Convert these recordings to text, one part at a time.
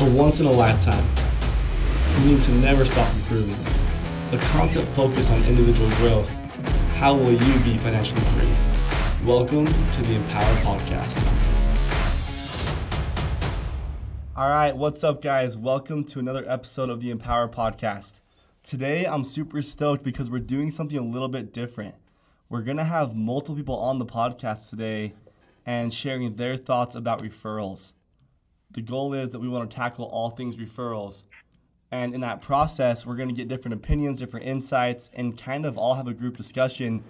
a once in a lifetime. You need to never stop improving. A constant focus on individual growth. How will you be financially free? Welcome to the Empower Podcast. All right, what's up, guys? Welcome to another episode of the Empower Podcast. Today, I'm super stoked because we're doing something a little bit different. We're gonna have multiple people on the podcast today and sharing their thoughts about referrals. The goal is that we want to tackle all things referrals. And in that process, we're going to get different opinions, different insights, and kind of all have a group discussion.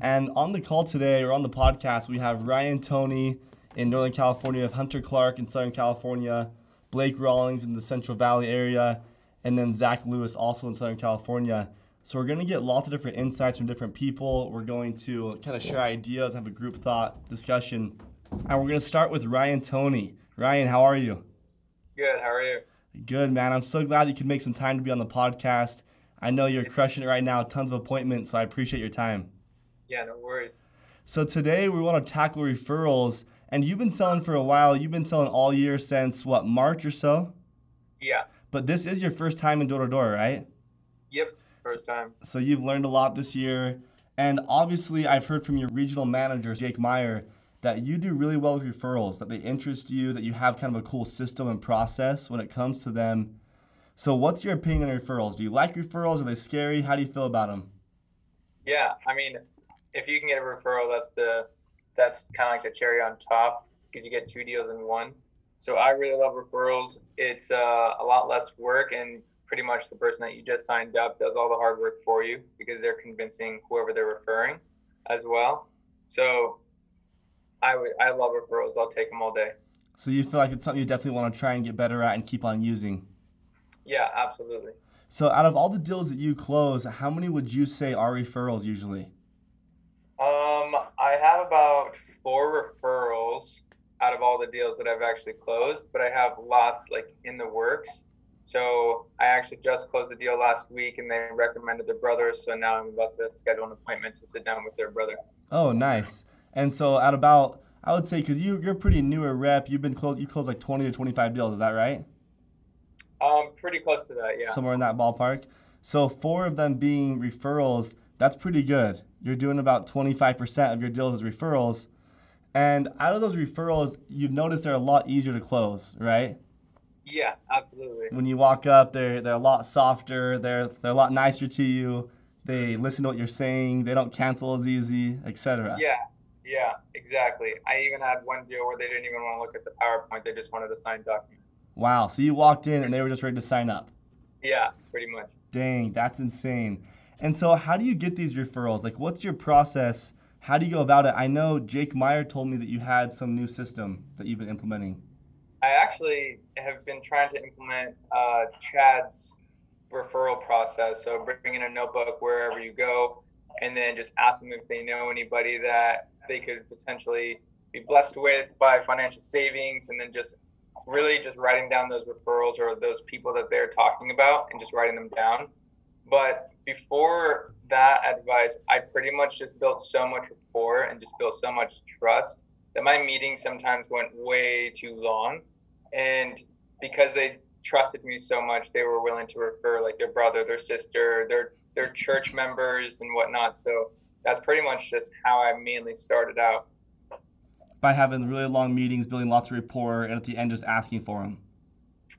And on the call today, or on the podcast, we have Ryan Toney in Northern California, we have Hunter Clark in Southern California, Blake Rawlings in the Central Valley area, and then Zack Lewis also in Southern California. So we're going to get lots of different insights from different people. We're going to kind of share ideas, have a group thought discussion. And we're going to start with Ryan Toney. Ryan, how are you? Good. How are you? Good, man. I'm so glad you could make some time to be on the podcast. I know you're crushing it right now, tons of appointments, so I appreciate your time. Yeah, no worries. So today we want to tackle referrals, and you've been selling for a while. You've been selling all year since what, March or so? Yeah. But this is your first time in door to door, right? Yep. First time. So you've learned a lot this year. And obviously, I've heard from your regional manager, Jake Meyer, that you do really well with referrals, that they interest you, that you have kind of a cool system and process when it comes to them. So, what's your opinion on referrals? Do you like referrals? Are they scary? How do you feel about them? Yeah, I mean, if you can get a referral, that's the that's kind of like the cherry on top because you get two deals in one. So I really love referrals. It's uh, a lot less work, and pretty much the person that you just signed up does all the hard work for you because they're convincing whoever they're referring as well. So I, w- I love referrals. I'll take them all day. So you feel like it's something you definitely want to try and get better at and keep on using? Yeah, absolutely. So out of all the deals that you close, how many would you say are referrals usually? Um, I have about four referrals out of all the deals that I've actually closed, but I have lots like in the works. So I actually just closed a deal last week, and they recommended their brother. So now I'm about to schedule an appointment to sit down with their brother. Oh, nice. And so at about, I would say, because you you're pretty newer rep, you've been close, you closed like 20 to 25 deals. Is that right? Um, pretty close to that, yeah. Somewhere in that ballpark. So four of them being referrals, that's pretty good. You're doing about 25% of your deals as referrals. And out of those referrals, you've noticed they're a lot easier to close, right? Yeah, absolutely. When you walk up, they're they're a lot softer. They're they're a lot nicer to you. They listen to what you're saying. They don't cancel as easy, etc. Yeah, yeah, exactly. I even had one deal where they didn't even want to look at the PowerPoint. They just wanted to sign documents. Wow. So you walked in and they were just ready to sign up. Yeah, pretty much. Dang, that's insane. And so, how do you get these referrals? Like, what's your process? How do you go about it? I know Jake Meyer told me that you had some new system that you've been implementing. I actually have been trying to implement uh, Chad's referral process. So bring in a notebook wherever you go, and then just ask them if they know anybody that they could potentially be blessed with by financial savings, and then just really just writing down those referrals or those people that they're talking about and just writing them down. But before that advice, I pretty much just built so much rapport and just built so much trust that my meetings sometimes went way too long. And because they trusted me so much, they were willing to refer like their brother, their sister, their their church members and whatnot. So that's pretty much just how I mainly started out. By having really long meetings, building lots of rapport, and at the end just asking for them.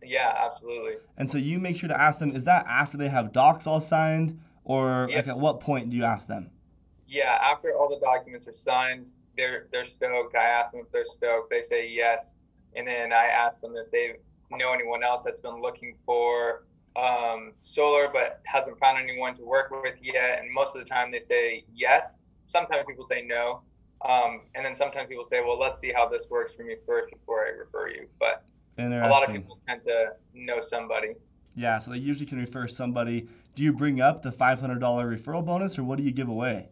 Yeah, absolutely. And so you make sure to ask them, is that after they have docs all signed? Or Yeah. like at what point do you ask them? Yeah, after all the documents are signed, they're they're stoked. I ask them if they're stoked. They say yes, and then I ask them if they know anyone else that's been looking for um, solar but hasn't found anyone to work with yet. And most of the time they say yes. Sometimes people say no, um, and then sometimes people say, well, let's see how this works for me first before I refer you. But a lot of people tend to know somebody. Yeah, so they usually can refer somebody. Do you bring up the $500 referral bonus or what do you give away?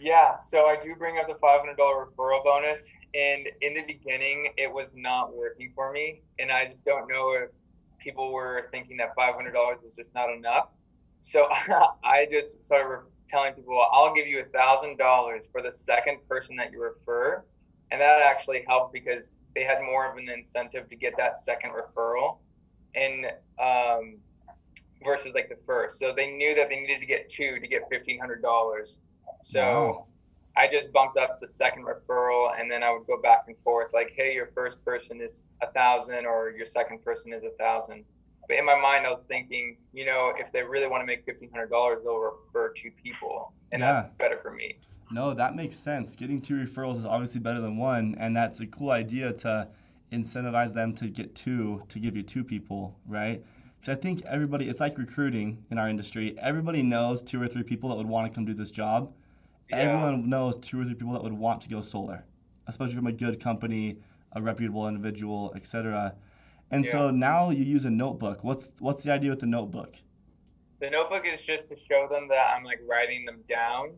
Yeah, so I do bring up the five hundred dollar referral bonus, and in the beginning, it was not working for me, and I just don't know if people were thinking that five hundred dollars is just not enough. So I just started telling people, "I'll give you a thousand dollars for the second person that you refer," and that actually helped because they had more of an incentive to get that second referral, and um, versus like the first. So they knew that they needed to get two to get fifteen hundred dollars. So Wow. I just bumped up the second referral, and then I would go back and forth, like, "Hey, your first person is a thousand, or your second person is a thousand. But in my mind, I was thinking, you know, if they really want to make fifteen hundred dollars, they'll refer two people, and Yeah. that's better for me. No, that makes sense. Getting two referrals is obviously better than one, and that's a cool idea to incentivize them to get two to give you two people, right? Because I think everybody, it's like recruiting in our industry. Everybody knows two or three people that would want to come do this job. Yeah. Everyone knows two or three people that would want to go solar, especially from a good company, a reputable individual, etc. And so now you use a notebook. What's what's the idea with the notebook? The notebook is just to show them that I'm like writing them down.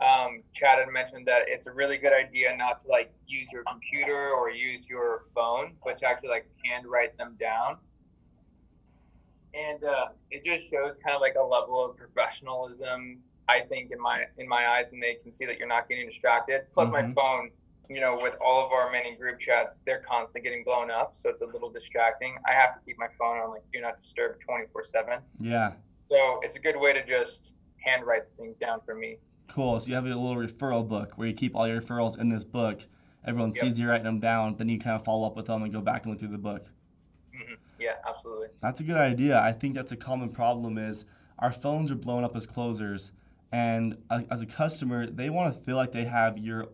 Um, Chad had mentioned that it's a really good idea not to like use your computer or use your phone, but to actually like handwrite them down. And uh, it just shows kind of like a level of professionalism, I think, in my in my eyes, and they can see that you're not getting distracted. Plus, my Mhm. phone, you know, with all of our many group chats, they're constantly getting blown up, so it's a little distracting. I have to keep my phone on like do not disturb 24 seven. Yeah, So it's a good way to just handwrite things down for me. Cool. So you have a little referral book where you keep all your referrals in this book. Everyone Yep. sees you writing them down. Then you kind of follow up with them and go back and look through the book. hmm Yeah, absolutely. That's a good idea. I think that's a common problem is our phones are blown up as closers, and as a customer, they want to feel like they have your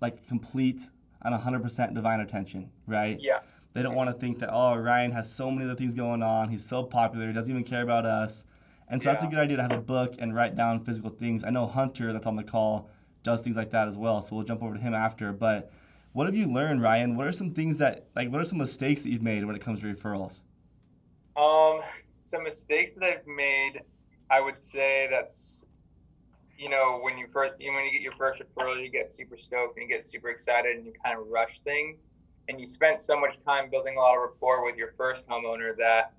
like complete and 100% divine attention, right? Yeah, They don't want to think that oh Ryan has so many other things going on. He's so popular. He doesn't even care about us. And so that's a good idea to have a book and write down physical things. I know Hunter that's on the call does things like that as well. So we'll jump over to him after. But what have you learned, Ryan? What are some things that like what are some mistakes that you've made when it comes to referrals? Um, some mistakes that I've made, I would say that's, you know, when you first, when you get your first referral, you get super stoked and you get super excited and you kind of rush things, and you spent so much time building a lot of rapport with your first homeowner that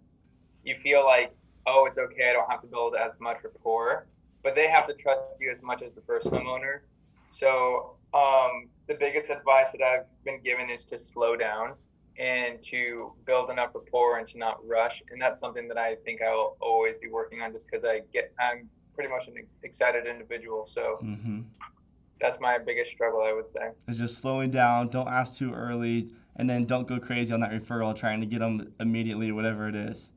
you feel like, oh, it's okay, I don't have to build as much rapport, but they have to trust you as much as the first homeowner. So, um, the biggest advice that I've been given is to slow down and to build enough rapport and to not rush. And that's something that I think I will always be working on just because I get, I'm pretty much an ex- excited individual. So Mm-hmm. that's my biggest struggle, I would say. It's just slowing down. Don't ask too early, and then don't go crazy on that referral, trying to get them immediately, whatever it is.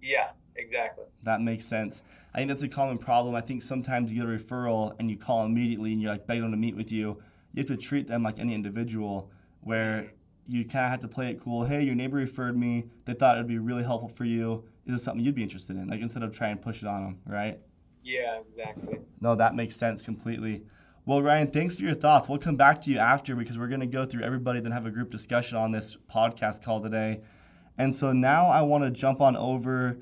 Yeah, exactly. That makes sense. I think that's a common problem. I think sometimes you get a referral and you call immediately and you're like begging them to meet with you. You have to treat them like any individual, where you kind of have to play it cool. Hey, your neighbor referred me. They thought it would be really helpful for you. Is this something you'd be interested in? Like instead of trying to push it on them, right? Yeah, exactly. No, that makes sense completely. Well, Ryan, thanks for your thoughts. We'll come back to you after because we're going to go through everybody, then have a group discussion on this podcast call today. And so now I want to jump on over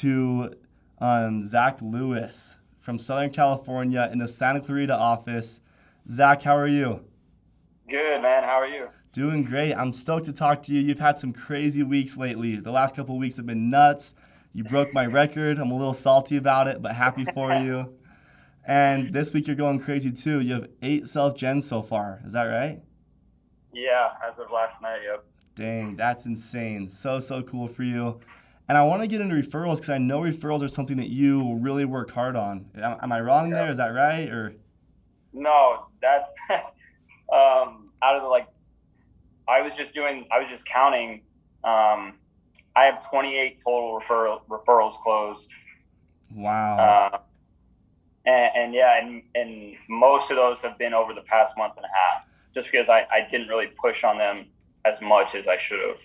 to um, Zack Lewis from Southern California in the Santa Clarita office. Zack, how are you? Good, man. How are you? Doing great. I'm stoked to talk to you. You've had some crazy weeks lately. The last couple weeks have been nuts. You broke my record. I'm a little salty about it, but happy for you. And this week you're going crazy too. You have eight self gens so far. Is that right? Yeah, as of last night, yep. Dang, that's insane. So, so cool for you. And I want to get into referrals because I know referrals are something that you really work hard on. Am, am I wrong there? Is that right? Or No, that's um, out of the like. I was just doing. I was just counting. Um, I have 28 total referral referrals closed. wow. Uh, and, and yeah, and, and most of those have been over the past month and a half, just because I, I didn't really push on them as much as I should have.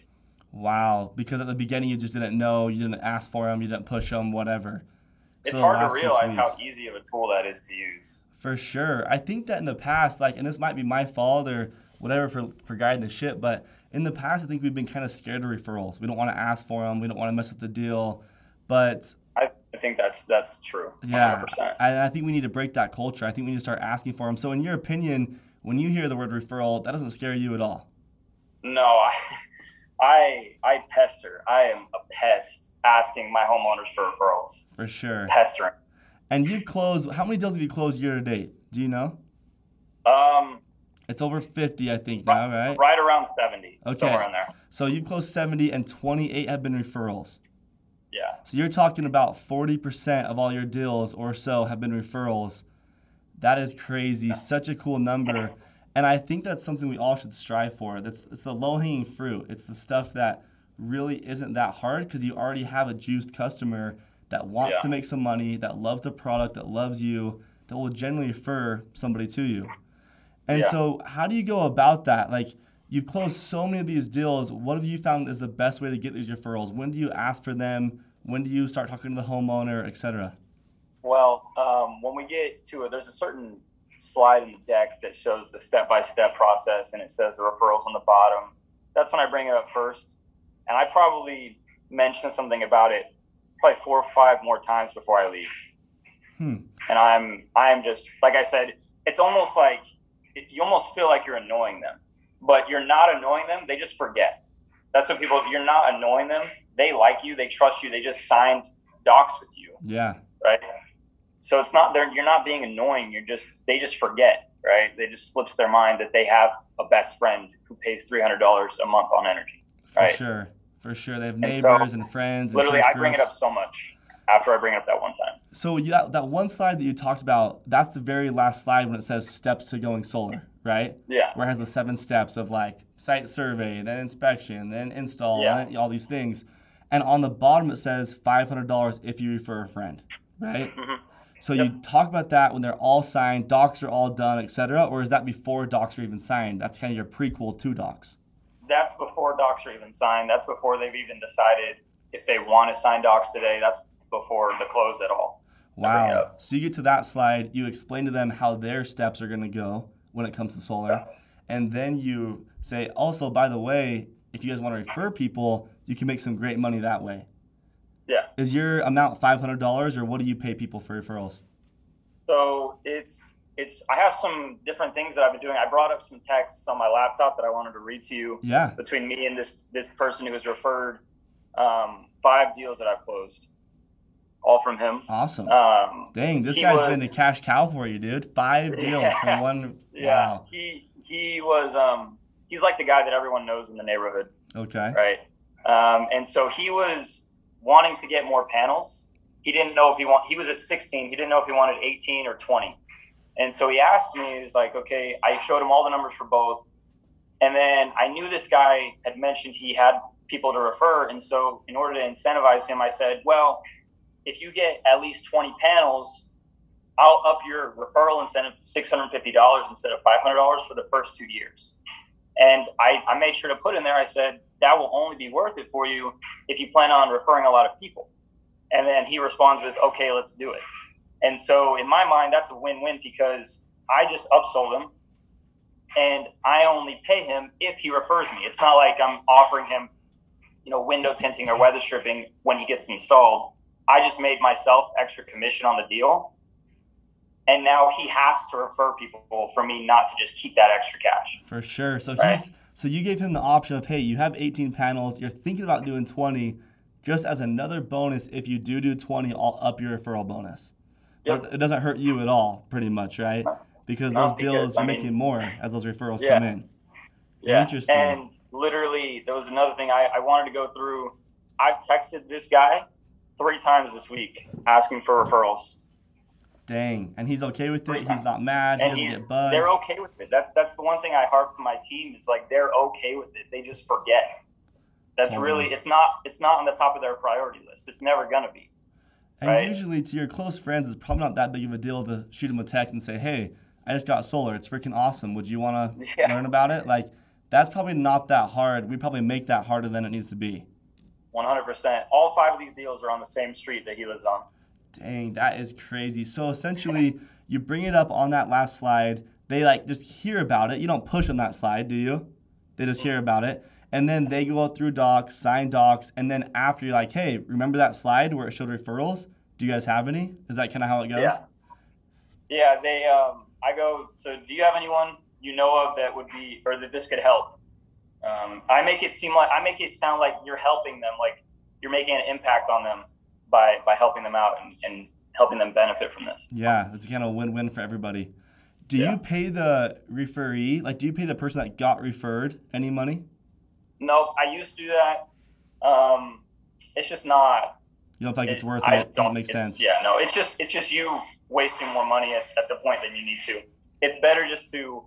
Wow. Because at the beginning you just didn't know, you didn't ask for them, you didn't push them, whatever. It's So hard to realize how easy of a tool that is to use. For sure. I think that in the past, like, and this might be my fault or whatever for, for guiding the ship, but in the past, I think we've been kind of scared of referrals. We don't want to ask for them. We don't want to mess up the deal. But I, I think that's that's true. yeah, 100%. I, I think we need to break that culture. I think we need to start asking for them. So, in your opinion, when you hear the word referral, that doesn't scare you at all. No, I, I, I pester. I am a pest asking my homeowners for referrals. For sure. Pestering. And you've closed, how many deals have you closed year to date? Do you know? Um, It's over 50, I think now, right? Right around 70, Okay. somewhere in there. So you've closed 70 and 28 have been referrals. Yeah. So you're talking about 40% of all your deals or so have been referrals. That is crazy. Such a cool number. And I think that's something we all should strive for. That's it's the low-hanging fruit. It's the stuff that really isn't that hard because you already have a juiced customer that wants Yeah. to make some money, that loves the product, that loves you, that will generally refer somebody to you. And Yeah. so how do you go about that? Like you've closed so many of these deals. What have you found is the best way to get these referrals? When do you ask for them? When do you start talking to the homeowner, et cetera? Well, um, when we get to it, there's a certain slide in the deck that shows the step by step process and it says the referrals on the bottom. That's when I bring it up first. And I probably mention something about it probably four or five more times before I leave. Hmm. And I'm, I'm just, like I said, it's almost like you almost feel like you're annoying them, but you're not annoying them. They just forget. That's what people, you're not annoying them. They like you, they trust you, they just signed docs with you Yeah. right? So it's not they're you're not being annoying. You're just they just forget, right? They just slips their mind that they have a best friend who pays three hundred dollars a month on energy. For Right. sure. For sure. They have And neighbors so, and friends. And Literally, I bring it up so much after I bring it up that one time. So you, that, that one slide that you talked about, that's the very last slide when it says steps to going solar, right? Yeah, Where it has the seven steps of like site survey, then inspection, then install, Yeah. and then all these things. And on the bottom it says $500 if you refer a friend, right? Mhm. So you talk about that when they're all signed, docs are all done, etc. Or is that before docs are even signed? That's kind of your prequel to docs. that's before docs are even signed. That's before they've even decided if they want to sign docs today. That's before the close at all. Wow. So you get to that slide, you explain to them how their steps are going to go when it comes to solar. And then you say, also, by the way, if you guys want to refer people, you can make some great money that way. Yeah. Is your amount $500 or what do you pay people for referrals? So it's it's I have some different things that I've been doing. I brought up some texts on my laptop that I wanted to read to you. Yeah. between me and this this person who has referred um, five deals that I've closed, all from him. Awesome. Um, Dang, this guy's been a cash cow for you, dude. Five deals Yeah. from one. yeah, Wow. he he was um, he's like the guy that everyone knows in the neighborhood, Okay. right? Um, and so he was wanting to get more panels. He didn't know if he want. He was at 16. He didn't know if he wanted 18 or 20. And so he asked me, he's like, okay, I showed him all the numbers for both. And then I knew this guy had mentioned he had people to refer. And so, in order to incentivize him, I said, well, if you get at least 20 panels, I'll up your referral incentive to $650 instead of $500 for the first two years. And I, I made sure to put in there, I said, that will only be worth it for you if you plan on referring a lot of people. And then he responds with, okay, let's do it. And so, in my mind, that's a win win because I just upsold him and I only pay him if he refers me. It's not like I'm offering him, you know, window tinting or weather stripping when he gets installed. I just made myself extra commission on the deal. And now he has to refer people for me not to just keep that extra cash. For sure. So Right. he's so you gave him the option of hey, you have 18 panels, you're thinking about doing 20, just as another bonus. If you do do 20, I'll up your referral bonus. Yep. But it doesn't hurt you at all, pretty much, right? Because No, those because, deals I are mean- making more as those referrals Yeah. come in. Yeah. Interesting. And literally, there was another thing I, I wanted to go through. I've texted this guy three times this week asking for referrals. Dang, and he's okay with it. He's not mad. He and doesn't he's get bugged. they're okay with it. That's that's the one thing I harp to my team. It's like they're okay with it. They just forget. That's really it's not it's not on the top of their priority list. It's never gonna be. And right? usually to your close friends, it's probably not that big of a deal to shoot them a text and say, "Hey, I just got solar. It's freaking awesome. Would you want to Yeah. learn about it?" Like that's probably not that hard. We probably make that harder than it needs to be. One hundred percent. All five of these deals are on the same street that he lives on. Dang, that is crazy. So essentially, you bring it up on that last slide. They like just hear about it. You don't push on that slide, do you? They just hear about it. And then they go through docs, sign docs, and then after you're like, hey, remember that slide where it showed referrals? Do you guys have any? Is that kind of how it goes? Yeah. Yeah, they um I go, so do you have anyone you know of that would be or that this could help? Um, I make it seem like I make it sound like you're helping them, like you're making an impact on them by by helping them out and, and helping them benefit from this. Yeah, it's kind of a win-win for everybody. Do Yeah. you pay the referee? Like, do you pay the person that got referred any money? No, I used to do that. Um, it's just not. You don't think it's it- worth I it? Doesn't don't- make sense. Yeah, no, it's just it's just you wasting more money at, at the point that you need to. It's better just to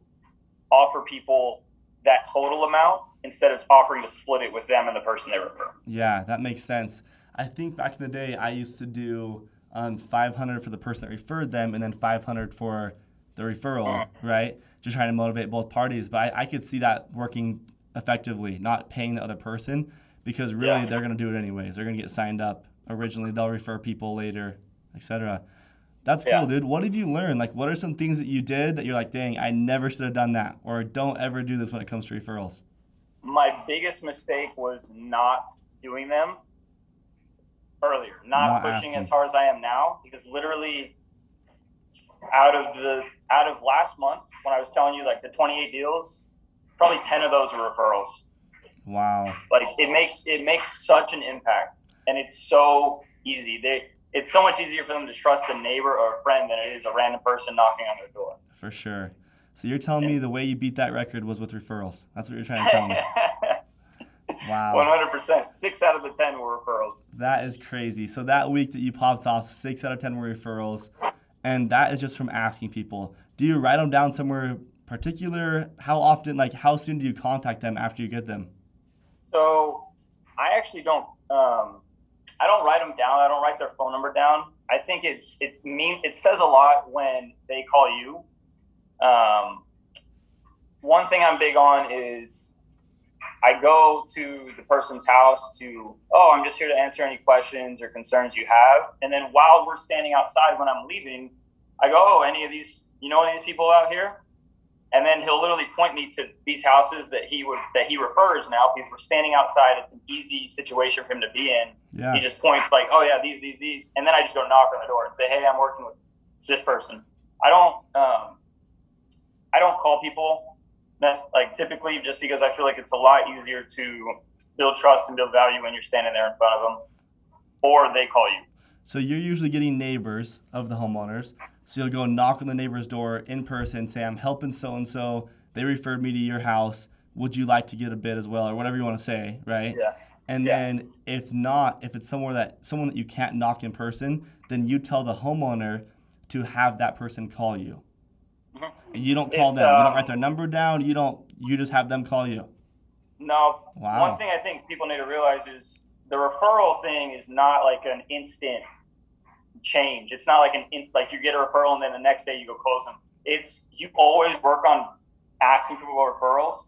offer people that total amount instead of offering to split it with them and the person they refer. Yeah, that makes sense. I think back in the day, I used to do um, 500 for the person that referred them, and then 500 for the referral, right? Just trying to motivate both parties. But I, I could see that working effectively, not paying the other person, because really Yeah. they're going to do it anyways. They're going to get signed up originally. They'll refer people later, etc. That's Yeah. cool, dude. What have you learned? Like, what are some things that you did that you're like, dang, I never should have done that, or don't ever do this when it comes to referrals? My biggest mistake was not doing them earlier, not, Not pushing as hard as I am now, because literally out of the out of last month when I was telling you like the 28 deals, probably 10 of those were referrals. Wow. Like it makes it makes such an impact, and it's so easy. They it's so much easier for them to trust a neighbor or a friend than it is a random person knocking on their door. For sure. So you're telling me the way you beat that record was with referrals. That's what you're trying to tell me. Wow. 100%. Six out of the 10 were referrals. That is crazy. So that week that you popped off, six out of 10 were referrals. And that is just from asking people. Do you write them down somewhere particular? How often, like, how soon do you contact them after you get them? So I actually don't. Um, I don't write them down. I don't write their phone number down. I think it's it's mean. It says a lot when they call you. Um, one thing I'm big on is I go to the person's house to. Oh, I'm just here to answer any questions or concerns you have. And then while we're standing outside when I'm leaving, I go, "Oh, any of these? You know any of these people out here?" And then he'll literally point me to these houses that he would that he refers now because we're standing outside. It's an easy situation for him to be in. Yeah. He just points like, "Oh yeah, these, these, these," and then I just go knock on the door and say, "Hey, I'm working with this person." I don't, um, I don't call people that's like typically just because I feel like it's a lot easier to build trust and build value when you're standing there in front of them, or they call you. So you're usually getting neighbors of the homeowners. So you'll go knock on the neighbor's door in person, say, I'm helping so and so. They referred me to your house. Would you like to get a bid as well? Or whatever you want to say, right? Yeah. And Yeah. then if not, if it's somewhere that someone that you can't knock in person, then you tell the homeowner to have that person call you. Mhm. You don't call It's, them. you don't um, write their number down. You don't. You just have them call you. No. Wow. One thing I think people need to realize is the referral thing is not like an instant change. It's not like an inst like you get a referral and then the next day you go close them. It's you always work on asking people for referrals.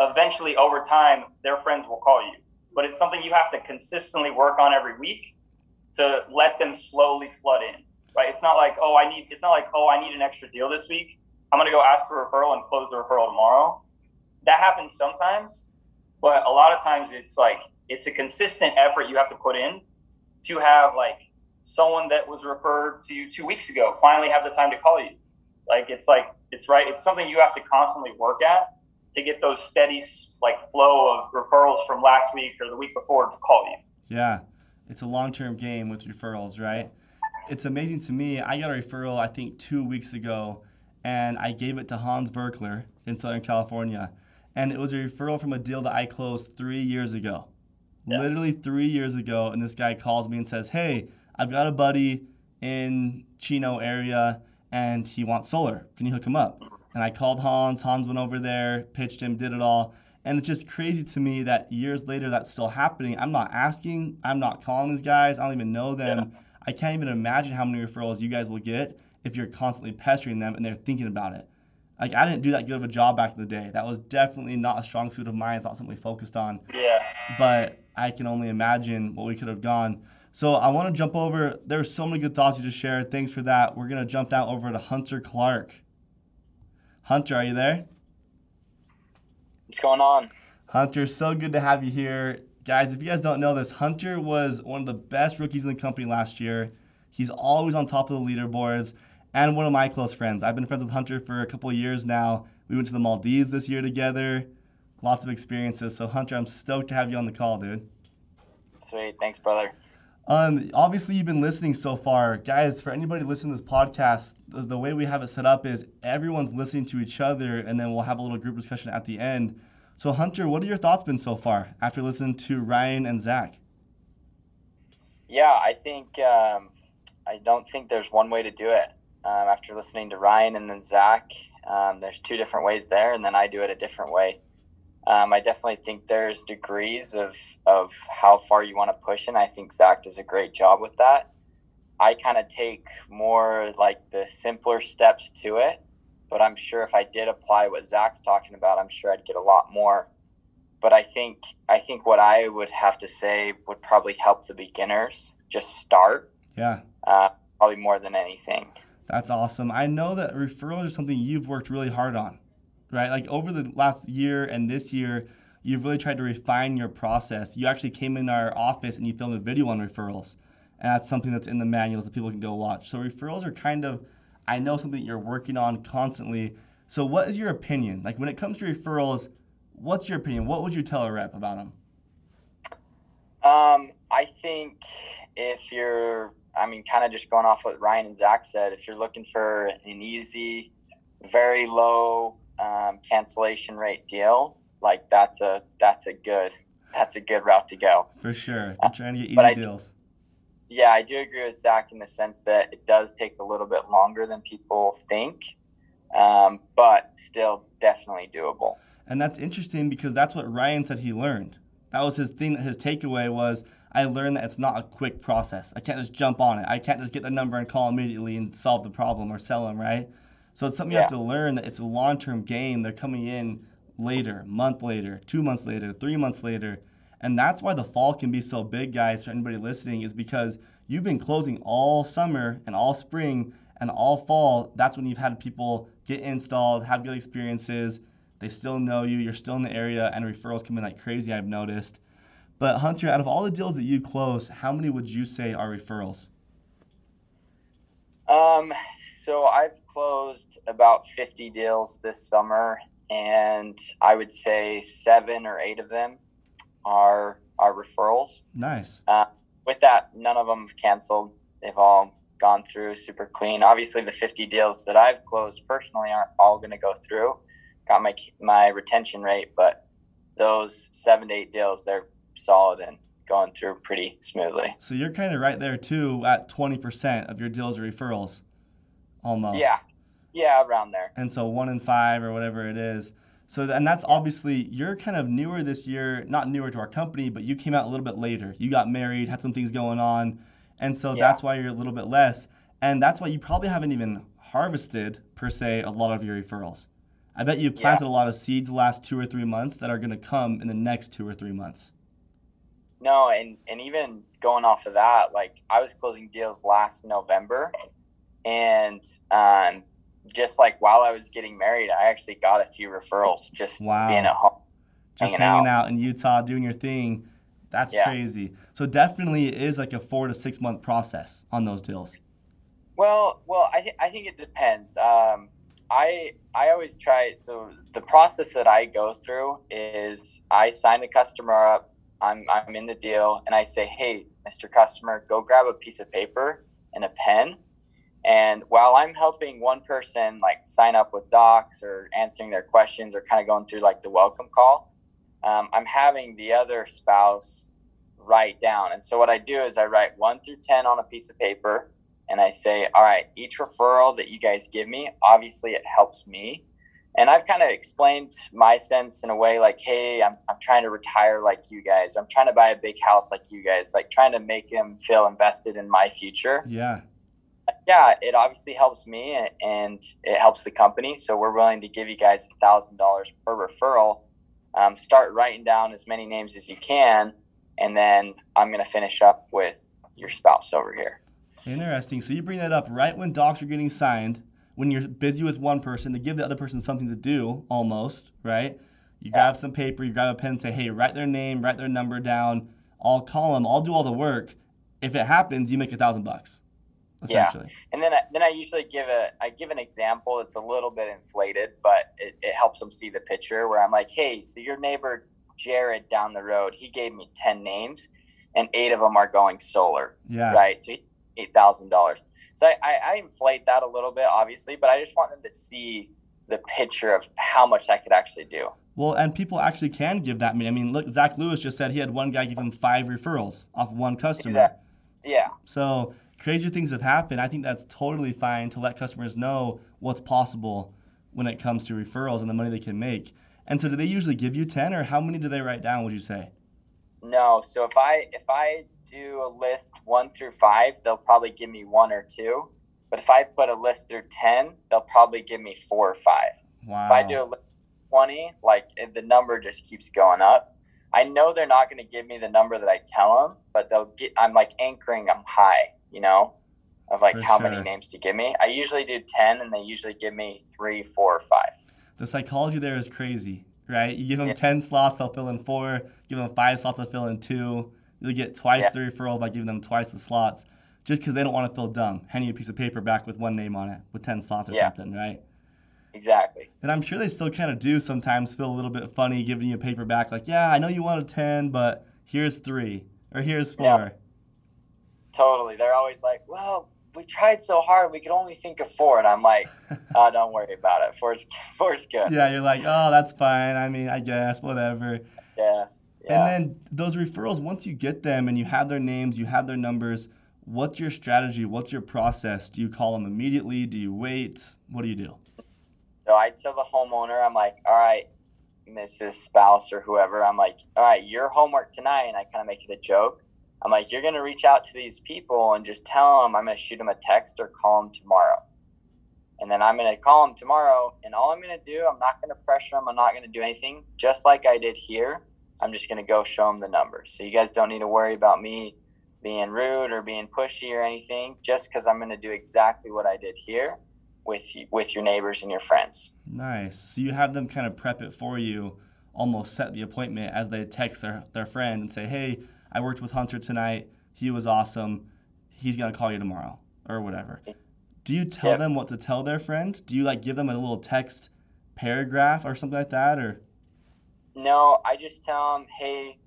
Eventually, over time, their friends will call you. But it's something you have to consistently work on every week to let them slowly flood in. Right? It's not like oh I need. It's not like oh I need an extra deal this week. I'm gonna go ask for a referral and close the referral tomorrow. That happens sometimes, but a lot of times it's like it's a consistent effort you have to put in to have like someone that was referred to you two weeks ago finally have the time to call you. Like it's like it's right. It's something you have to constantly work at to get those steady like flow of referrals from last week or the week before to call you. Yeah, it's a long-term game with referrals, right? It's amazing to me. I got a referral I think two weeks ago, and I gave it to Hans Berkler in Southern California, and it was a referral from a deal that I closed three years ago, Yeah. literally three years ago. And this guy calls me and says, "Hey, I've got a buddy in Chino area, and he wants solar. Can you hook him up?" And I called Hans. Hans went over there, pitched him, did it all. And it's just crazy to me that years later that's still happening. I'm not asking. I'm not calling these guys. I don't even know them. I can't even imagine how many referrals you guys will get if you're constantly pestering them and they're thinking about it. Like I didn't do that good of a job back in the day. That was definitely not a strong suit of mine. It's not something we focused on. Yeah. But I can only imagine what we could have gone. So I want to jump over. There's so many good thoughts you just shared. Thanks for that. We're gonna jump down over to Hunter Clark. Hunter, are you there? What's going on? Hunter, so good to have you here. Guys, if you guys don't know this, Hunter was one of the best rookies in the company last year. He's always on top of the leaderboards and one of my close friends. I've been friends with Hunter for a couple of years now. We went to the Maldives this year together. Lots of experiences. So, Hunter, I'm stoked to have you on the call, dude. Sweet, thanks, brother. Um, obviously, you've been listening so far, guys. For anybody listening to this podcast, the, the way we have it set up is everyone's listening to each other, and then we'll have a little group discussion at the end. So, Hunter, what are your thoughts been so far after listening to Ryan and Zack? Yeah, I think um, I don't think there's one way to do it. Um, after listening to Ryan and then Zack, um, there's two different ways there, and then I do it a different way. Um, I definitely think there's degrees of of how far you want to push, and I think Zack does a great job with that. I kind of take more like the simpler steps to it, but I'm sure if I did apply what Zack's talking about, I'm sure I'd get a lot more. But I think I think what I would have to say would probably help the beginners just start. Yeah. Uh, probably more than anything. That's awesome. I know that referrals are something you've worked really hard on, right? Like over the last year and this year, you've really tried to refine your process. You actually came in our office and you filmed a video on referrals. And that's something that's in the manuals that people can go watch. So referrals are kind of, I know something you're working on constantly. So what is your opinion? Like when it comes to referrals, what's your opinion? What would you tell a rep about them? Um, I think if you're I mean, kind of just going off what Ryan and Zack said, if you're looking for an easy, very low um, cancellation rate deal, like that's a that's a good that's a good route to go. For sure, I'm trying to get easy deals. yeah, I do agree with Zack in the sense that it does take a little bit longer than people think, um, but still definitely doable. And that's interesting because that's what Ryan said he learned. That was his thing. That his takeaway was I learned that it's not a quick process. I can't just jump on it. I can't just get the number and call immediately and solve the problem or sell them, right? So it's something yeah. you have to learn that it's a long term game. They're coming in later, month later, two months later, three months later. And that's why the fall can be so big, guys, for anybody listening, is because you've been closing all summer and all spring and all fall. That's when you've had people get installed, have good experiences. They still know you, you're still in the area, and referrals come in like crazy, I've noticed. But Hunter, out of all the deals that you close, how many would you say are referrals? Um, so I've closed about 50 deals this summer, and I would say seven or eight of them are are referrals. Nice. Uh, with that, none of them have canceled. They've all gone through super clean. Obviously, the 50 deals that I've closed personally aren't all going to go through. Got my my retention rate, but those seven to eight deals, they're solid and going through pretty smoothly. So you're kind of right there too at 20% of your deals are referrals almost. Yeah. Yeah, around there. And so one in five or whatever it is. So, and that's obviously, you're kind of newer this year, not newer to our company, but you came out a little bit later. You got married, had some things going on. And so yeah. that's why you're a little bit less. And that's why you probably haven't even harvested, per se, a lot of your referrals. I bet you planted yeah. a lot of seeds the last two or three months that are going to come in the next two or three months. No, and and even going off of that, like I was closing deals last November, and um, just like while I was getting married, I actually got a few referrals just wow. being at home, just hanging, hanging out. out. in Utah, doing your thing. That's yeah. crazy. So definitely it is like a four to six month process on those deals. Well, well, I th- I think it depends. Um, I I always try. So the process that I go through is I sign the customer up I'm I'm in the deal and I say, "Hey, Mr. Customer, go grab a piece of paper and a pen." And while I'm helping one person like sign up with docs or answering their questions or kind of going through like the welcome call, um, I'm having the other spouse write down. And so what I do is I write one through 10 on a piece of paper and I say, all right, each referral that you guys give me, obviously it helps me and I've kind of explained my sense in a way like, hey, I'm, I'm trying to retire like you guys. I'm trying to buy a big house like you guys, like trying to make them feel invested in my future. Yeah. Yeah, it obviously helps me and it helps the company. So we're willing to give you guys thousand dollars per referral. Um, start writing down as many names as you can, and then I'm going to finish up with your spouse over here. Interesting. So you bring that up right when docs are getting signed when you're busy with one person to give the other person something to do almost, right? You grab some paper, you grab a pen, and say, hey, write their name, write their number down. I'll call them, I'll do all the work. If it happens, you make a thousand bucks. Essentially. Yeah. And then I, then I usually give a I give an example that's a little bit inflated, but it, it helps them see the picture where I'm like, hey, so your neighbor Jared down the road, he gave me ten names. and eight of them are going solar. Yeah. Right. So eight thousand dollars. So I, I, I inflate that a little bit, obviously, but I just want them to see the picture of how much I could actually do. Well, and people actually can give that. Mean, I mean, look, Zack Lewis just said he had one guy give him five referrals off one customer. Exactly. Yeah. So crazy things have happened. I think that's totally fine to let customers know what's possible when it comes to referrals and the money they can make. And so, do they usually give you ten, or how many do they write down? Would you say? No. So if I if I do a list one through five, they'll probably give me one or two. But if I put a list through ten, they'll probably give me four or five. Wow. If I do a list twenty, like the number just keeps going up. I know they're not going to give me the number that I tell them, but they'll get. I'm like anchoring them high, you know, of like For how sure. many names to give me. I usually do ten, and they usually give me three, four, or five. the psychology there is crazy, right? You give them Yeah. 10 slots, they'll fill in four. Give them five slots, they'll fill in two. You'll get twice Yeah. the referral by giving them twice the slots just because they don't want to feel dumb, handing you a piece of paper back with one name on it with 10 slots or Yeah. something, right? Exactly. And I'm sure they still kind of do sometimes feel a little bit funny giving you a paper back, like, yeah, I know you wanted 10, but here's three or here's four. Yeah. Totally. They're always like, well, we tried so hard, we could only think of four. And I'm like, oh, don't worry about it. Four's, four's good. Yeah, you're like, oh, that's fine. I mean, I guess, whatever. Yes. Yeah. And then those referrals, once you get them and you have their names, you have their numbers, what's your strategy? What's your process? Do you call them immediately? Do you wait? What do you do? So I tell the homeowner, I'm like, all right, Mrs. Spouse or whoever, I'm like, all right, your homework tonight, and I kind of make it a joke. I'm like, you're going to reach out to these people and just tell them I'm going to shoot them a text or call them tomorrow. And then I'm going to call them tomorrow, and all I'm going to do, I'm not going to pressure them. I'm not going to do anything, just like I did here. I'm just going to go show them the numbers. So you guys don't need to worry about me being rude or being pushy or anything, just because I'm going to do exactly what I did here with you, with your neighbors and your friends. Nice. So you have them kind of prep it for you, almost set the appointment as they text their, their friend and say, hey, I worked with Hunter tonight. He was awesome. He's going to call you tomorrow or whatever. Do you tell Yep. them what to tell their friend? Do you like give them a little text paragraph or something like that? Or No, I just tell them, hey,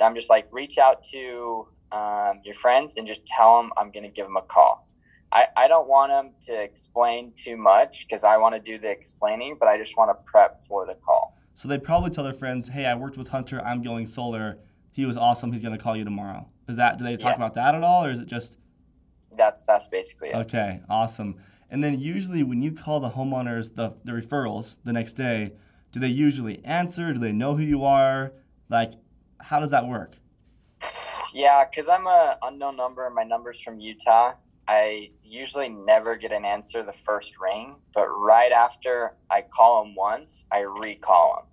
I'm just like reach out to um, your friends and just tell them I'm going to give them a call. I, I don't want them to explain too much because I want to do the explaining, but I just want to prep for the call. So they probably tell their friends, "Hey, I worked with Hunter. I'm going solar. He was awesome. He's going to call you tomorrow." Is that do they talk Yeah. about that at all, or is it just That's that's basically it. okay? Awesome. And then usually when you call the homeowners the the referrals the next day, do they usually answer? Do they know who you are? Like, how does that work? Yeah, because I'm a unknown number and my number's from Utah. I usually never get an answer the first ring, but right after I call them once, I recall them.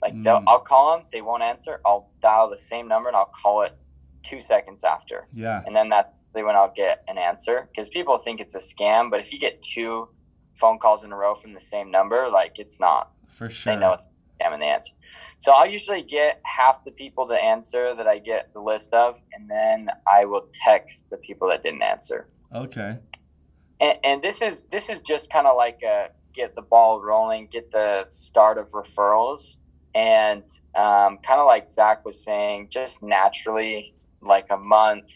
Like they'll, Mm. I'll call them, they won't answer. I'll dial the same number and I'll call it two seconds after, Yeah, and then that's when I'll get an answer. Because people think it's a scam, but if you get two phone calls in a row from the same number, like it's not. For sure. They know it's and they answer. So I'll usually get half the people to answer that I get the list of, and then I will text the people that didn't answer. Okay. And, and this is this is just kind of like a get the ball rolling, get the start of referrals, and um, kind of like Zack was saying, just naturally, like a month,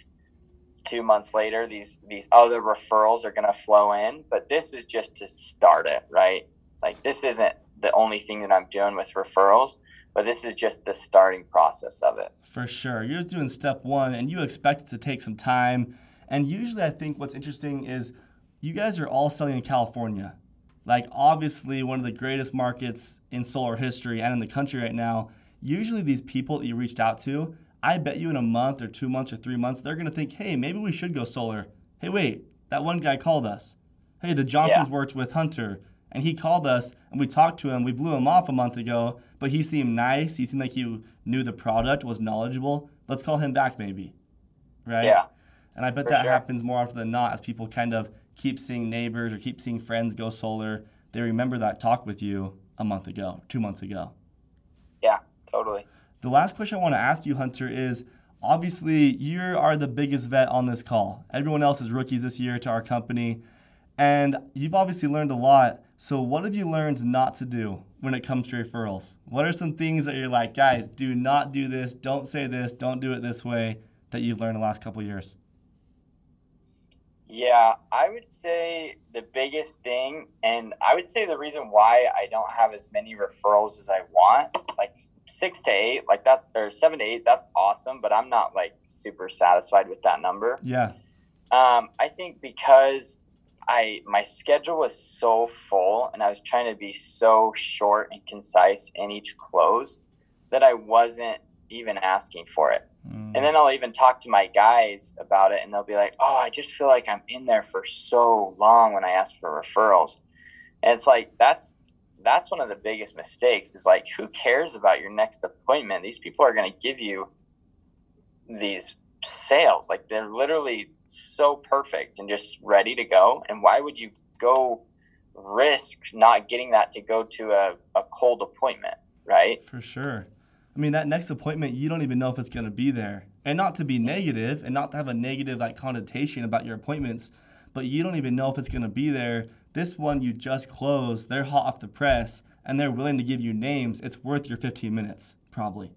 two months later, these these other referrals are going to flow in. But this is just to start it, right? Like this isn't the only thing that I'm doing with referrals, but this is just the starting process of it. For sure. You're just doing step one and you expect it to take some time. And usually, I think what's interesting is you guys are all selling in California. Like, obviously, one of the greatest markets in solar history and in the country right now. Usually, these people that you reached out to, I bet you in a month or two months or three months, they're going to think, hey, maybe we should go solar. Hey, wait, that one guy called us. Hey, the Johnsons worked with Hunter and he called us and we talked to him. We blew him off a month ago, but he seemed nice. He seemed like he knew the product, was knowledgeable. Let's call him back, maybe. Right? Yeah. And I bet that sure. happens more often than not as people kind of keep seeing neighbors or keep seeing friends go solar. They remember that talk with you a month ago, two months ago. Yeah, totally. The last question I want to ask you, Hunter, is obviously you are the biggest vet on this call. Everyone else is rookies this year to our company. And you've obviously learned a lot. So, what have you learned not to do when it comes to referrals? What are some things that you're like, guys, do not do this, don't say this, don't do it this way that you've learned the last couple years? Yeah, I would say the biggest thing, and I would say the reason why I don't have as many referrals as I want, like six to eight, like that's or seven to eight, that's awesome, but I'm not like super satisfied with that number. Yeah. Um, I think because I my schedule was so full and I was trying to be so short and concise in each close that I wasn't even asking for it. Mm. And then I'll even talk to my guys about it, and they'll be like, "Oh, I just feel like I'm in there for so long when I ask for referrals." And it's like that's that's one of the biggest mistakes. Is like, who cares about your next appointment? These people are going to give you these sales. Like they're literally so perfect and just ready to go. And why would you go risk not getting that to go to a, a cold appointment, right? For sure. I mean, that next appointment, you don't even know if it's going to be there. And not to be negative and not to have a negative like connotation about your appointments, but you don't even know if it's going to be there. This one you just closed, they're hot off the press and they're willing to give you names. It's worth your 15 minutes, probably.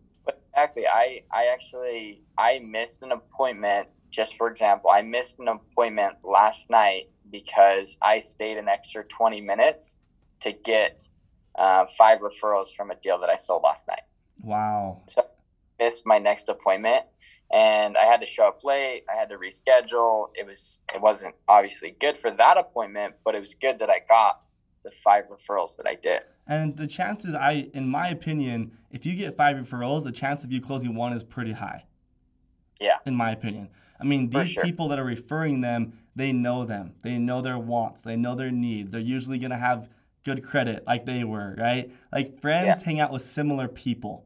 Exactly, I I actually I missed an appointment. Just for example, I missed an appointment last night because I stayed an extra 20 minutes to get uh, five referrals from a deal that I sold last night. Wow. So I missed my next appointment and I had to show up late. I had to reschedule. It was it wasn't obviously good for that appointment, but it was good that I got the five referrals that I did. And the chances, I, in my opinion, if you get five referrals, the chance of you closing one is pretty high. Yeah. In my opinion. I mean, these sure. people that are referring them, they know them. They know their wants. They know their needs. They're usually going to have good credit like they were, right? Like friends hang out with similar people.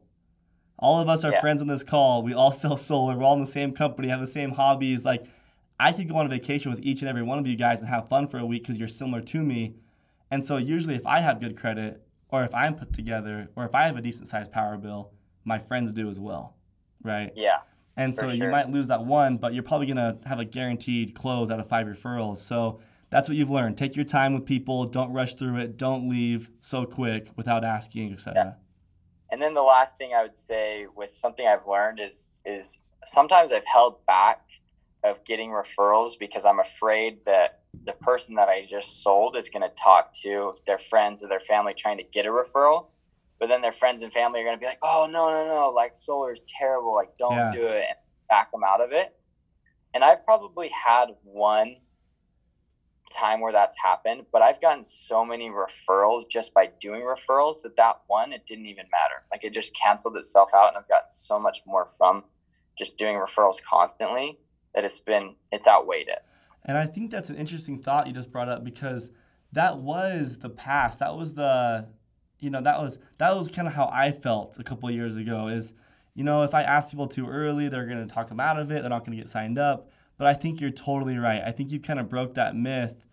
All of us are Yeah. friends on this call. We all sell solar. We're all in the same company, have the same hobbies. Like, I could go on a vacation with each and every one of you guys and have fun for a week because you're similar to me. And so, usually, if I have good credit, or if I'm put together, or if I have a decent sized power bill, my friends do as well, right? Yeah. And so you might lose that one, but you're probably gonna have a guaranteed close out of five referrals. So that's what you've learned. Take your time with people. Don't rush through it. Don't leave so quick without asking, etc. And then the last thing I would say with something I've learned is is sometimes I've held back of getting referrals because I'm afraid that the person that I just sold is going to talk to their friends or their family trying to get a referral. But then their friends and family are going to be like, "Oh no, no, no! Like solar is terrible. Like don't Yeah. do it," and back them out of it. And I've probably had one time where that's happened, but I've gotten so many referrals just by doing referrals that that one it didn't even matter. Like it just canceled itself out, and I've gotten so much more from just doing referrals constantly that it's been it's outweighed it. And I think that's an interesting thought you just brought up because that was the past. That was the, you know, that was that was kind of how I felt a couple of years ago. Is, you know, if I ask people too early, they're going to talk them out of it. They're not going to get signed up. But I think you're totally right. I think you kind of broke that myth,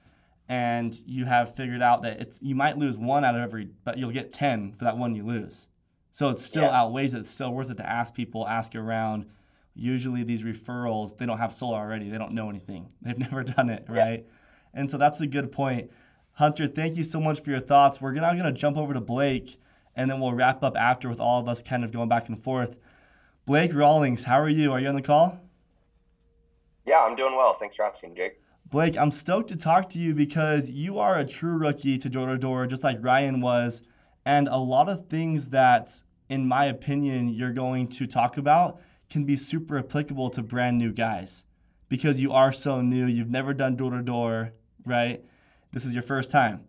and you have figured out that it's you might lose one out of every, but you'll get ten for that one you lose. So it still Yeah. outweighs it. It's still worth it to ask people, ask around usually these referrals they don't have solar already they don't know anything. They've never done it right? And so that's a good point. Hunter thank you so much for your thoughts. We're now going to jump over to blake and then we'll wrap up after with all of us kind of going back and forth. Blake rawlings how are you? Are you on the call? Yeah, I'm doing well. Thanks for asking, Jake. blake i'm stoked to talk to you because you are a true rookie to door to door just like ryan was and a lot of things that in my opinion you're going to talk about can be super applicable to brand new guys because you are so new. You've never done door to door, right? This is your first time.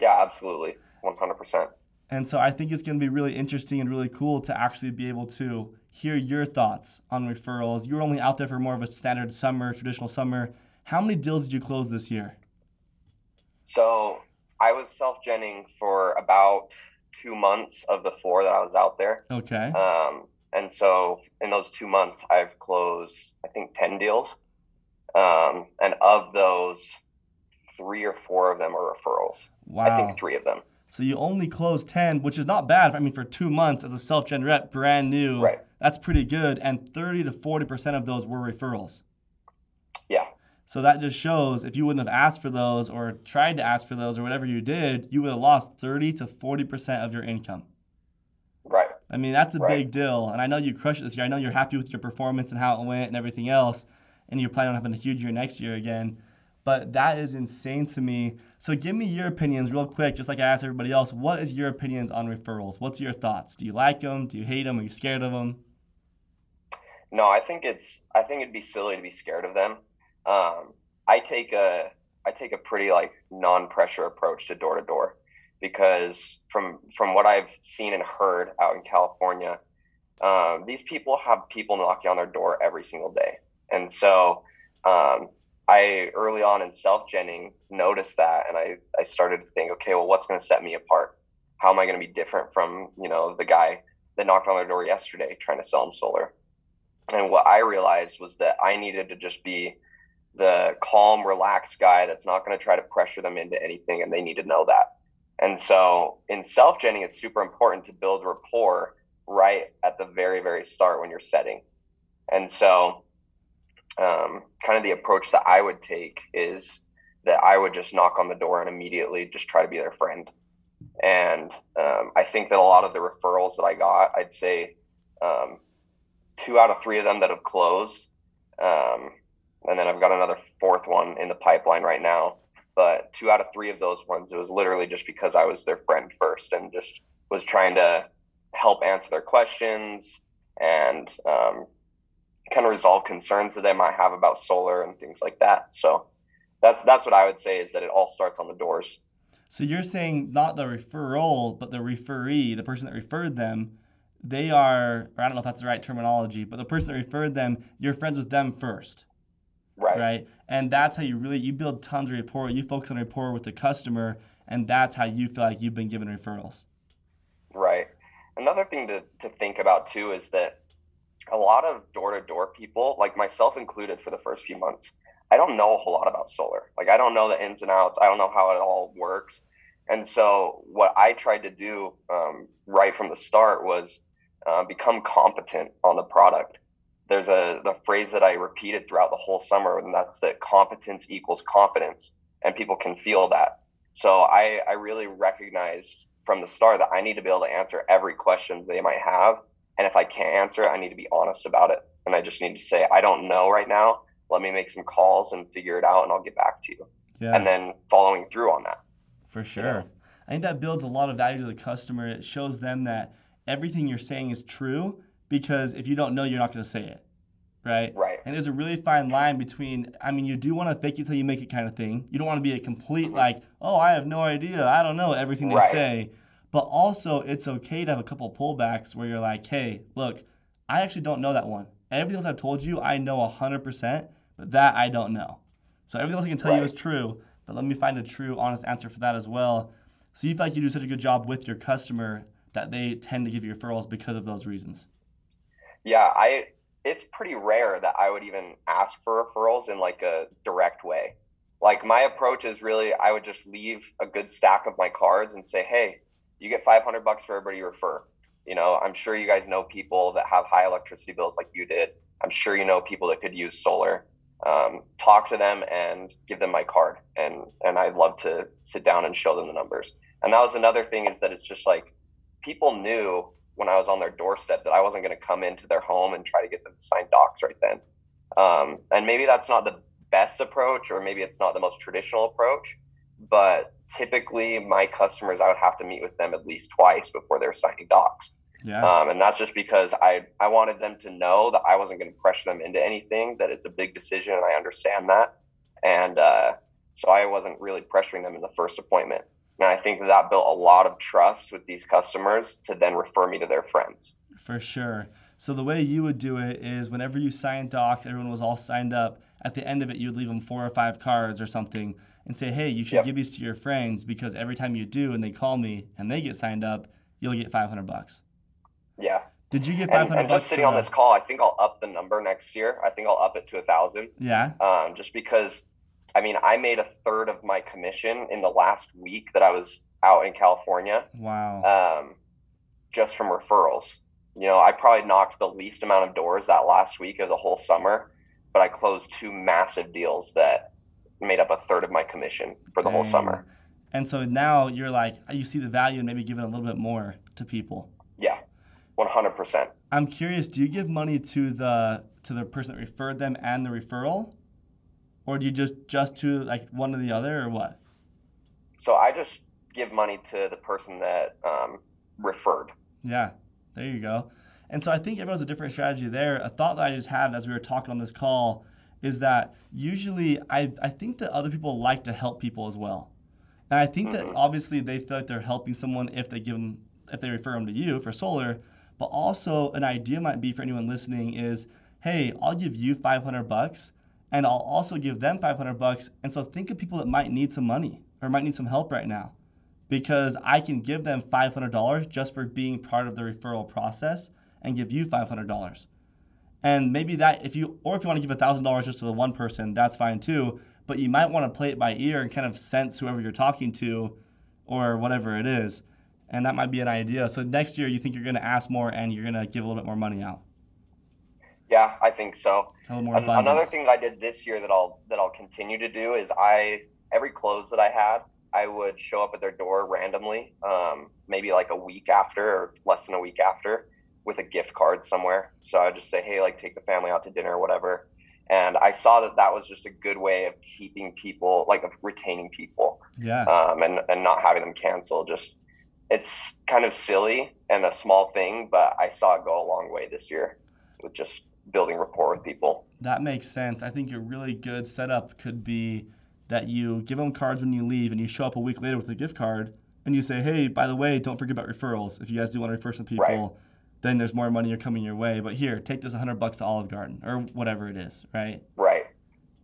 Yeah, absolutely. 100%. And so I think it's going to be really interesting and really cool to actually be able to hear your thoughts on referrals. You were only out there for more of a standard summer, traditional summer. How many deals did you close this year? So I was self genning for about two months of the four that I was out there. Okay. Um, and so in those two months, I've closed, I think, 10 deals. Um, and of those, three or four of them are referrals. Wow. I think three of them. So you only closed 10, which is not bad. I mean, for two months as a self gen rep, brand new, Right. that's pretty good. And 30 to 40% of those were referrals. Yeah. So that just shows if you wouldn't have asked for those or tried to ask for those or whatever you did, you would have lost 30 to 40% of your income. I mean, that's a Right. big deal. And I know you crushed it this year. I know you're happy with your performance and how it went and everything else. And you're planning on having a huge year next year again. But that is insane to me. So give me your opinions real quick, just like I asked everybody else. What is your opinions on referrals? What's your thoughts? Do you like them? Do you hate them? Are you scared of them? No, I think it's I think it'd be silly to be scared of them. Um, I take a I take a pretty like non-pressure approach to door to door because from from what I've seen and heard out in California, um, these people have people knocking on their door every single day, and so um, I early on in self genning noticed that, and I I started to think, okay, well, what's going to set me apart? How am I going to be different from you know the guy that knocked on their door yesterday trying to sell them solar? And what I realized was that I needed to just be the calm, relaxed guy that's not going to try to pressure them into anything, and they need to know that. And so in self genning, it's super important to build rapport right at the very, very start when you're setting. And so, um, kind of the approach that I would take is that I would just knock on the door and immediately just try to be their friend. And um, I think that a lot of the referrals that I got, I'd say um, two out of three of them that have closed. Um, and then I've got another fourth one in the pipeline right now. But two out of three of those ones, it was literally just because I was their friend first and just was trying to help answer their questions and um, kind of resolve concerns that they might have about solar and things like that. So that's that's what I would say is that it all starts on the doors. So you're saying not the referral, but the referee, the person that referred them, they are, I don't know if that's the right terminology, but the person that referred them, you're friends with them first. Right. right? And that's how you really you build tons of rapport. You focus on rapport with the customer, and that's how you feel like you've been given referrals. Right. Another thing to, to think about too is that a lot of door to door people, like myself included for the first few months, I don't know a whole lot about solar. Like I don't know the ins and outs. I don't know how it all works. And so what I tried to do um, right from the start was uh, become competent on the product. There's a the phrase that I repeated throughout the whole summer, and that's that competence equals confidence, and people can feel that. So I I really recognized from the start that I need to be able to answer every question they might have, and if I can't answer it, I need to be honest about it, and I just need to say I don't know right now. Let me make some calls and figure it out, and I'll get back to you. Yeah. And then following through on that. For sure. I think that builds a lot of value to the customer. It shows them that everything you're saying is true because if you don't know, you're not going to say it. Right? Right. And there's a really fine line between, I mean, you do want to fake it till you make it kind of thing. You don't want to be a complete, mm-hmm. like, oh, I have no idea. I don't know everything they Right. say. But also, it's okay to have a couple pullbacks where you're like, hey, look, I actually don't know that one. Everything else I've told you, I know 100%, but that I don't know. So everything else I can tell you is true, but let me find a true, honest answer for that as well. So you feel like you do such a good job with your customer that they tend to give you referrals because of those reasons. Yeah, I it's pretty rare that I would even ask for referrals in like a direct way. Like my approach is really I would just leave a good stack of my cards and say, "Hey, you get 500 bucks for everybody you refer." You know, I'm sure you guys know people that have high electricity bills like you did. I'm sure you know people that could use solar. Um, talk to them and give them my card, and and I'd love to sit down and show them the numbers. And that was another thing is that it's just like people knew when I was on their doorstep that I wasn't going to come into their home and try to get them to sign docs right then. Um, and maybe that's not the best approach, or maybe it's not the most traditional approach. But typically, my customers, I would have to meet with them at least twice before they're signing docs. Yeah. Um, and that's just because I, I wanted them to know that I wasn't going to pressure them into anything, that it's a big decision, and I understand that. And uh, so I wasn't really pressuring them in the first appointment. And I think that, built a lot of trust with these customers to then refer me to their friends. For sure. So the way you would do it is whenever you signed docs, everyone was all signed up. At the end of it, you would leave them four or five cards or something and say, hey, you should Yep. give these to your friends because every time you do and they call me and they get signed up, you'll get 500 bucks. Yeah. Did you get And, 500 and bucks? just sitting on this call, I think I'll up the number next year. I think I'll up it to a thousand. Yeah. um, just because I mean I made a third of my commission in the last week that I was out in California, Wow. um, just from referrals. You know, I probably knocked the least amount of doors that last week of the whole summer, but I closed two massive deals that made up a third of my commission for the whole summer. And so now you're like, you see the value and maybe giving a little bit more to people. Yeah, 100%. I'm curious, do you give money to the to the person that referred them and the referral? Or do you just just to like one or the other or what? So I just give money to the person that um, referred. Yeah, there you go. And so I think everyone has a different strategy there. A thought that I just had as we were talking on this call is that usually I, I think that other people like to help people as well. And I think that Mhm. obviously they feel like they're helping someone if they give them if they refer them to you for solar. But also an idea might be for anyone listening is, hey, I'll give you 500 bucks and I'll also give them 500 bucks. And so think of people that might need some money or might need some help right now because I can give them $500 just for being part of the referral process and give you $500. And maybe that, if you, or if you want to give $1,000 just to the one person, that's fine too. But you might want to play it by ear and kind of sense whoever you're talking to or whatever it is. And that might be an idea. So next year, you think you're going to ask more and you're going to give a little bit more money out. Yeah, I think so. A little more An- Another thing that I did this year that I'll that I'll continue to do is I every close that I had, I would show up at their door randomly, um, maybe like a week after or less than a week after, with a gift card somewhere. So I would just say, hey, like take the family out to dinner or whatever. And I saw that that was just a good way of keeping people, like of retaining people, Yeah. um, and and not having them cancel. Just it's kind of silly and a small thing, but I saw it go a long way this year with just building rapport with people. That makes sense. I think a really good setup could be that you give them cards when you leave and you show up a week later with a gift card and you say, hey, by the way, don't forget about referrals. If you guys do want to refer some people, Right. then there's more money coming your way. But here, take this 100 bucks to Olive Garden or whatever it is, right? Right.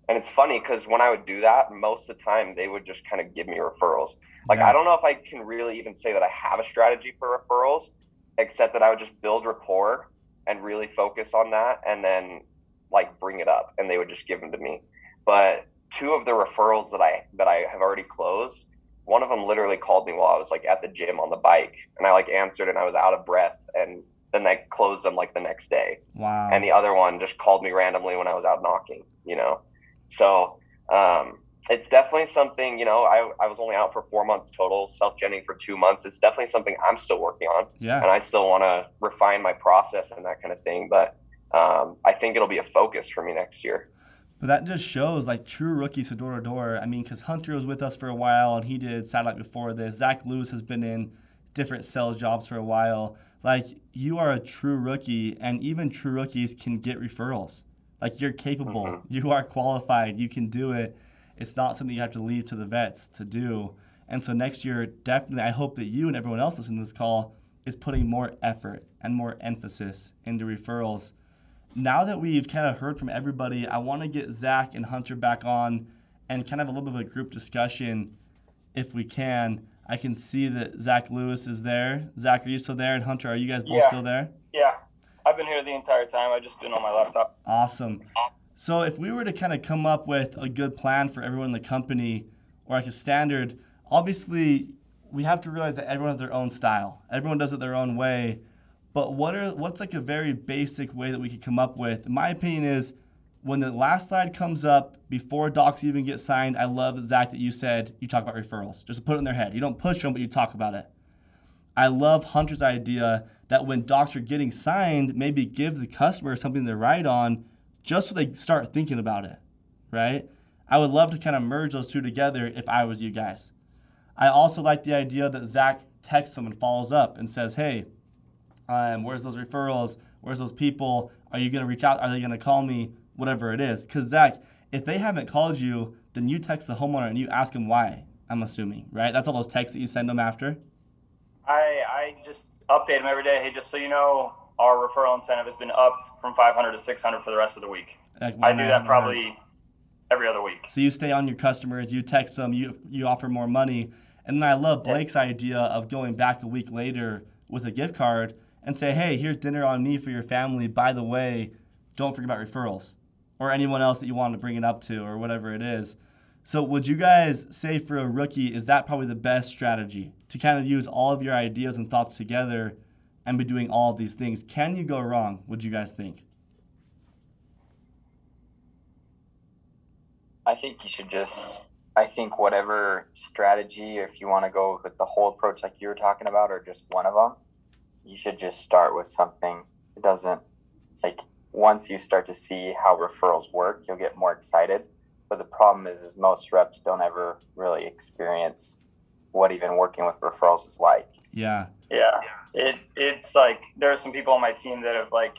And it's funny because when I would do that, most of the time they would just kind of give me referrals. Like, Yeah. I don't know if I can really even say that I have a strategy for referrals, except that I would just build rapport and really focus on that and then like bring it up and they would just give them to me. But two of the referrals that I that I have already closed, one of them literally called me while I was like at the gym on the bike and I like answered and I was out of breath and then I closed them like the next day Wow. and the other one just called me randomly when I was out knocking, you know. So um, it's definitely something, you know, I, I was only out for four months total, self genning for two months. It's definitely something I'm still working on, yeah. and I still want to refine my process and that kind of thing. But um, I think it'll be a focus for me next year. But that just shows like true rookies to door to door. I mean, because Hunter was with us for a while and he did satellite before this. Zack Lewis has been in different sales jobs for a while. Like you are a true rookie, and even true rookies can get referrals. Like you're capable, Mhm. you are qualified, you can do it. It's not something you have to leave to the vets to do. And so next year, definitely, I hope that you and everyone else listening to this call is putting more effort and more emphasis into referrals now that we've kind of heard from everybody, I want to get Zack and Hunter back on and kind of a little bit of a group discussion if we can. I can see that Zack Lewis is there. Zack, are you still there? And Hunter, are you guys both Yeah. still there? Yeah, I've been here the entire time. I've just been on my laptop. Awesome. So if we were to kind of come up with a good plan for everyone in the company or like a standard, obviously we have to realize that everyone has their own style. Everyone does it their own way. But what are what's like a very basic way that we could come up with? My opinion is when the last slide comes up before docs even get signed, I love Zack that you said you talk about referrals. Just put it in their head. You don't push them, but you talk about it. I love Hunter's idea that when docs are getting signed, maybe give the customer something to write on just so they start thinking about it, right? I would love to kind of merge those two together if I was you guys. I also like the idea that Zack texts them and follows up and says, hey, um, where's those referrals? Where's those people? Are you going to reach out? Are they going to call me? Whatever it is. Because, Zack, if they haven't called you, then you text the homeowner and you ask them why, I'm assuming, right? That's all those texts that you send them after? I I just update them every day. Hey, just so you know, our referral incentive has been upped from 500 to 600 for the rest of the week. Like, I do that probably every other week. So you stay on your customers, you text them, you you offer more money, and then I love Blake's idea of going back a week later with a gift card and say, hey, here's dinner on me for your family. By the way, don't forget about referrals or anyone else that you want to bring it up to or whatever it is. So would you guys say for a rookie, is that probably the best strategy to kind of use all of your ideas and thoughts together and be doing all of these things? Can you go wrong? What do you guys think? I think you should just. I think whatever strategy, if you want to go with the whole approach like you were talking about, or just one of them, you should just start with something. It doesn't like once you start to see how referrals work, you'll get more excited. But the problem is, is most reps don't ever really experience what even working with referrals is like. Yeah. Yeah. It it's like there are some people on my team that have like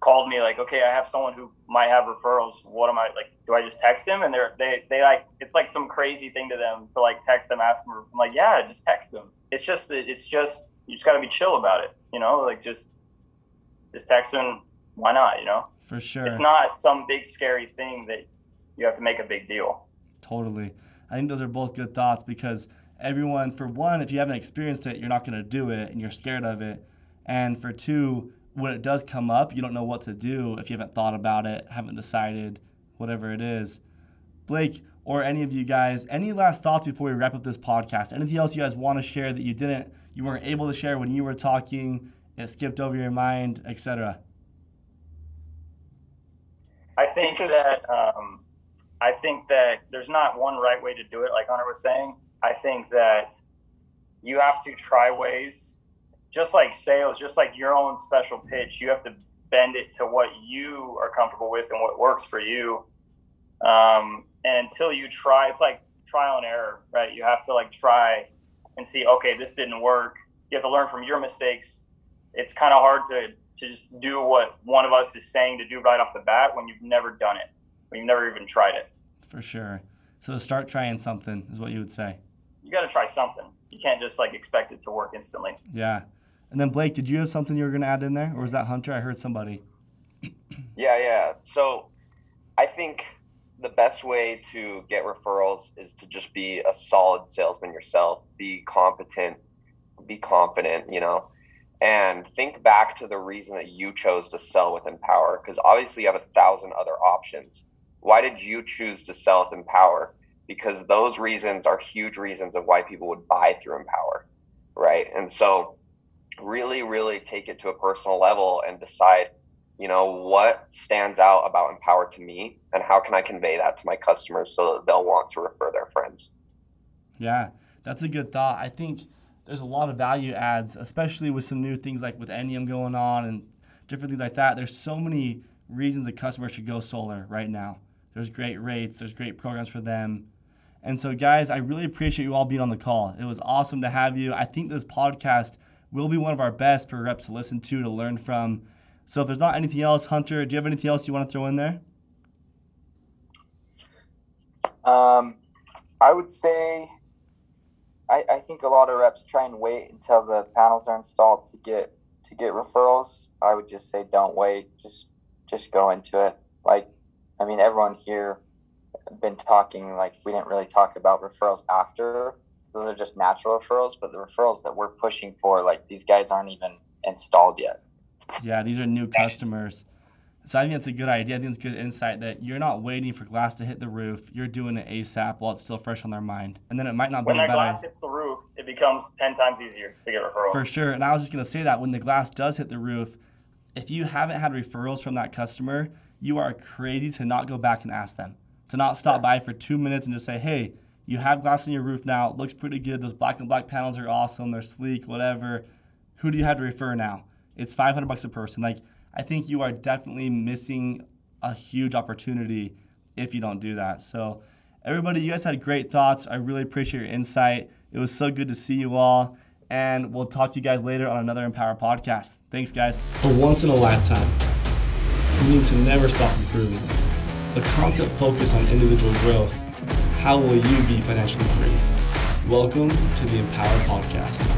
called me like, okay, I have someone who might have referrals. What am I like? Do I just text him? And they're they they like it's like some crazy thing to them to like text them, ask them. I'm like, yeah, just text them. It's just that it's just you just got to be chill about it. You know, like just just text them. Why not? You know, For sure. it's not some big scary thing that you have to make a big deal. Totally. I think those are both good thoughts because everyone, for one, if you haven't experienced it, you're not going to do it and you're scared of it. And for two, when it does come up, you don't know what to do if you haven't thought about it, haven't decided, whatever it is. Blake, or any of you guys, any last thoughts before we wrap up this podcast? Anything else you guys want to share that you didn't, you weren't able to share when you were talking, it skipped over your mind, etc. I think that um, I think that there's not one right way to do it. Like Hunter was saying, I think that you have to try ways, just like sales, just like your own special pitch. You have to bend it to what you are comfortable with and what works for you. Um, and until you try, it's like trial and error, right? You have to like try and see, okay, this didn't work. You have to learn from your mistakes. It's kind of hard to to just do what one of us is saying to do right off the bat when you've never done it, when you've never even tried it. For sure. So start trying something is what you would say. You got to try something. You can't just like expect it to work instantly. Yeah. And then Blake, did you have something you were going to add in there, or was that Hunter? I heard somebody. Yeah, yeah. So I think the best way to get referrals is to just be a solid salesman yourself, be competent, be confident, you know, and think back to the reason that you chose to sell with Empower. Because obviously you have a thousand other options. Why did you choose to sell with Empower? Because those reasons are huge reasons of why people would buy through Empower, right? And so really, really take it to a personal level and decide you know what stands out about empower to me and how can i convey that to my customers so that they'll want to refer their friends Yeah, that's a good thought. I think there's a lot of value adds, especially with some new things like with Enneum going on and different things like that. There's so many reasons the customer should go solar right now. There's great rates, there's great programs for them. And so, guys, I really appreciate you all being on the call. It was awesome to have you. I think this podcast will be one of our best for reps to listen to, to learn from. So, if there's not anything else, Hunter, do you have anything else you want to throw in there? Um, I would say, I, I think a lot of reps try and wait until the panels are installed to get to get referrals. I would just say don't wait. Just just go into it. Like, I mean, everyone here been talking like we didn't really talk about referrals after. Those are just natural referrals, but the referrals that we're pushing for, like these guys aren't even installed yet. Yeah, these are new customers. So I think that's a good idea. I think it's good insight that you're not waiting for glass to hit the roof. You're doing it ASAP while it's still fresh on their mind. And then it might not be When that glass hits the roof, it becomes 10 times easier to get referrals. for sure. And I was just gonna say that when the glass does hit the roof, if you haven't had referrals from that customer, you are crazy to not go back and ask them. To not stop by for two minutes and just say, hey, you have glass on your roof now. It looks pretty good. Those black and black panels are awesome. They're sleek, whatever. Who do you have to refer now? It's 500 bucks a person. Like, I think you are definitely missing a huge opportunity if you don't do that. So, everybody, you guys had great thoughts. I really appreciate your insight. It was so good to see you all. And we'll talk to you guys later on another Empower podcast. Thanks, guys. A once in a lifetime. You need to never stop improving. A constant focus on individual growth. How will you be financially free? Welcome to the Empower Podcast.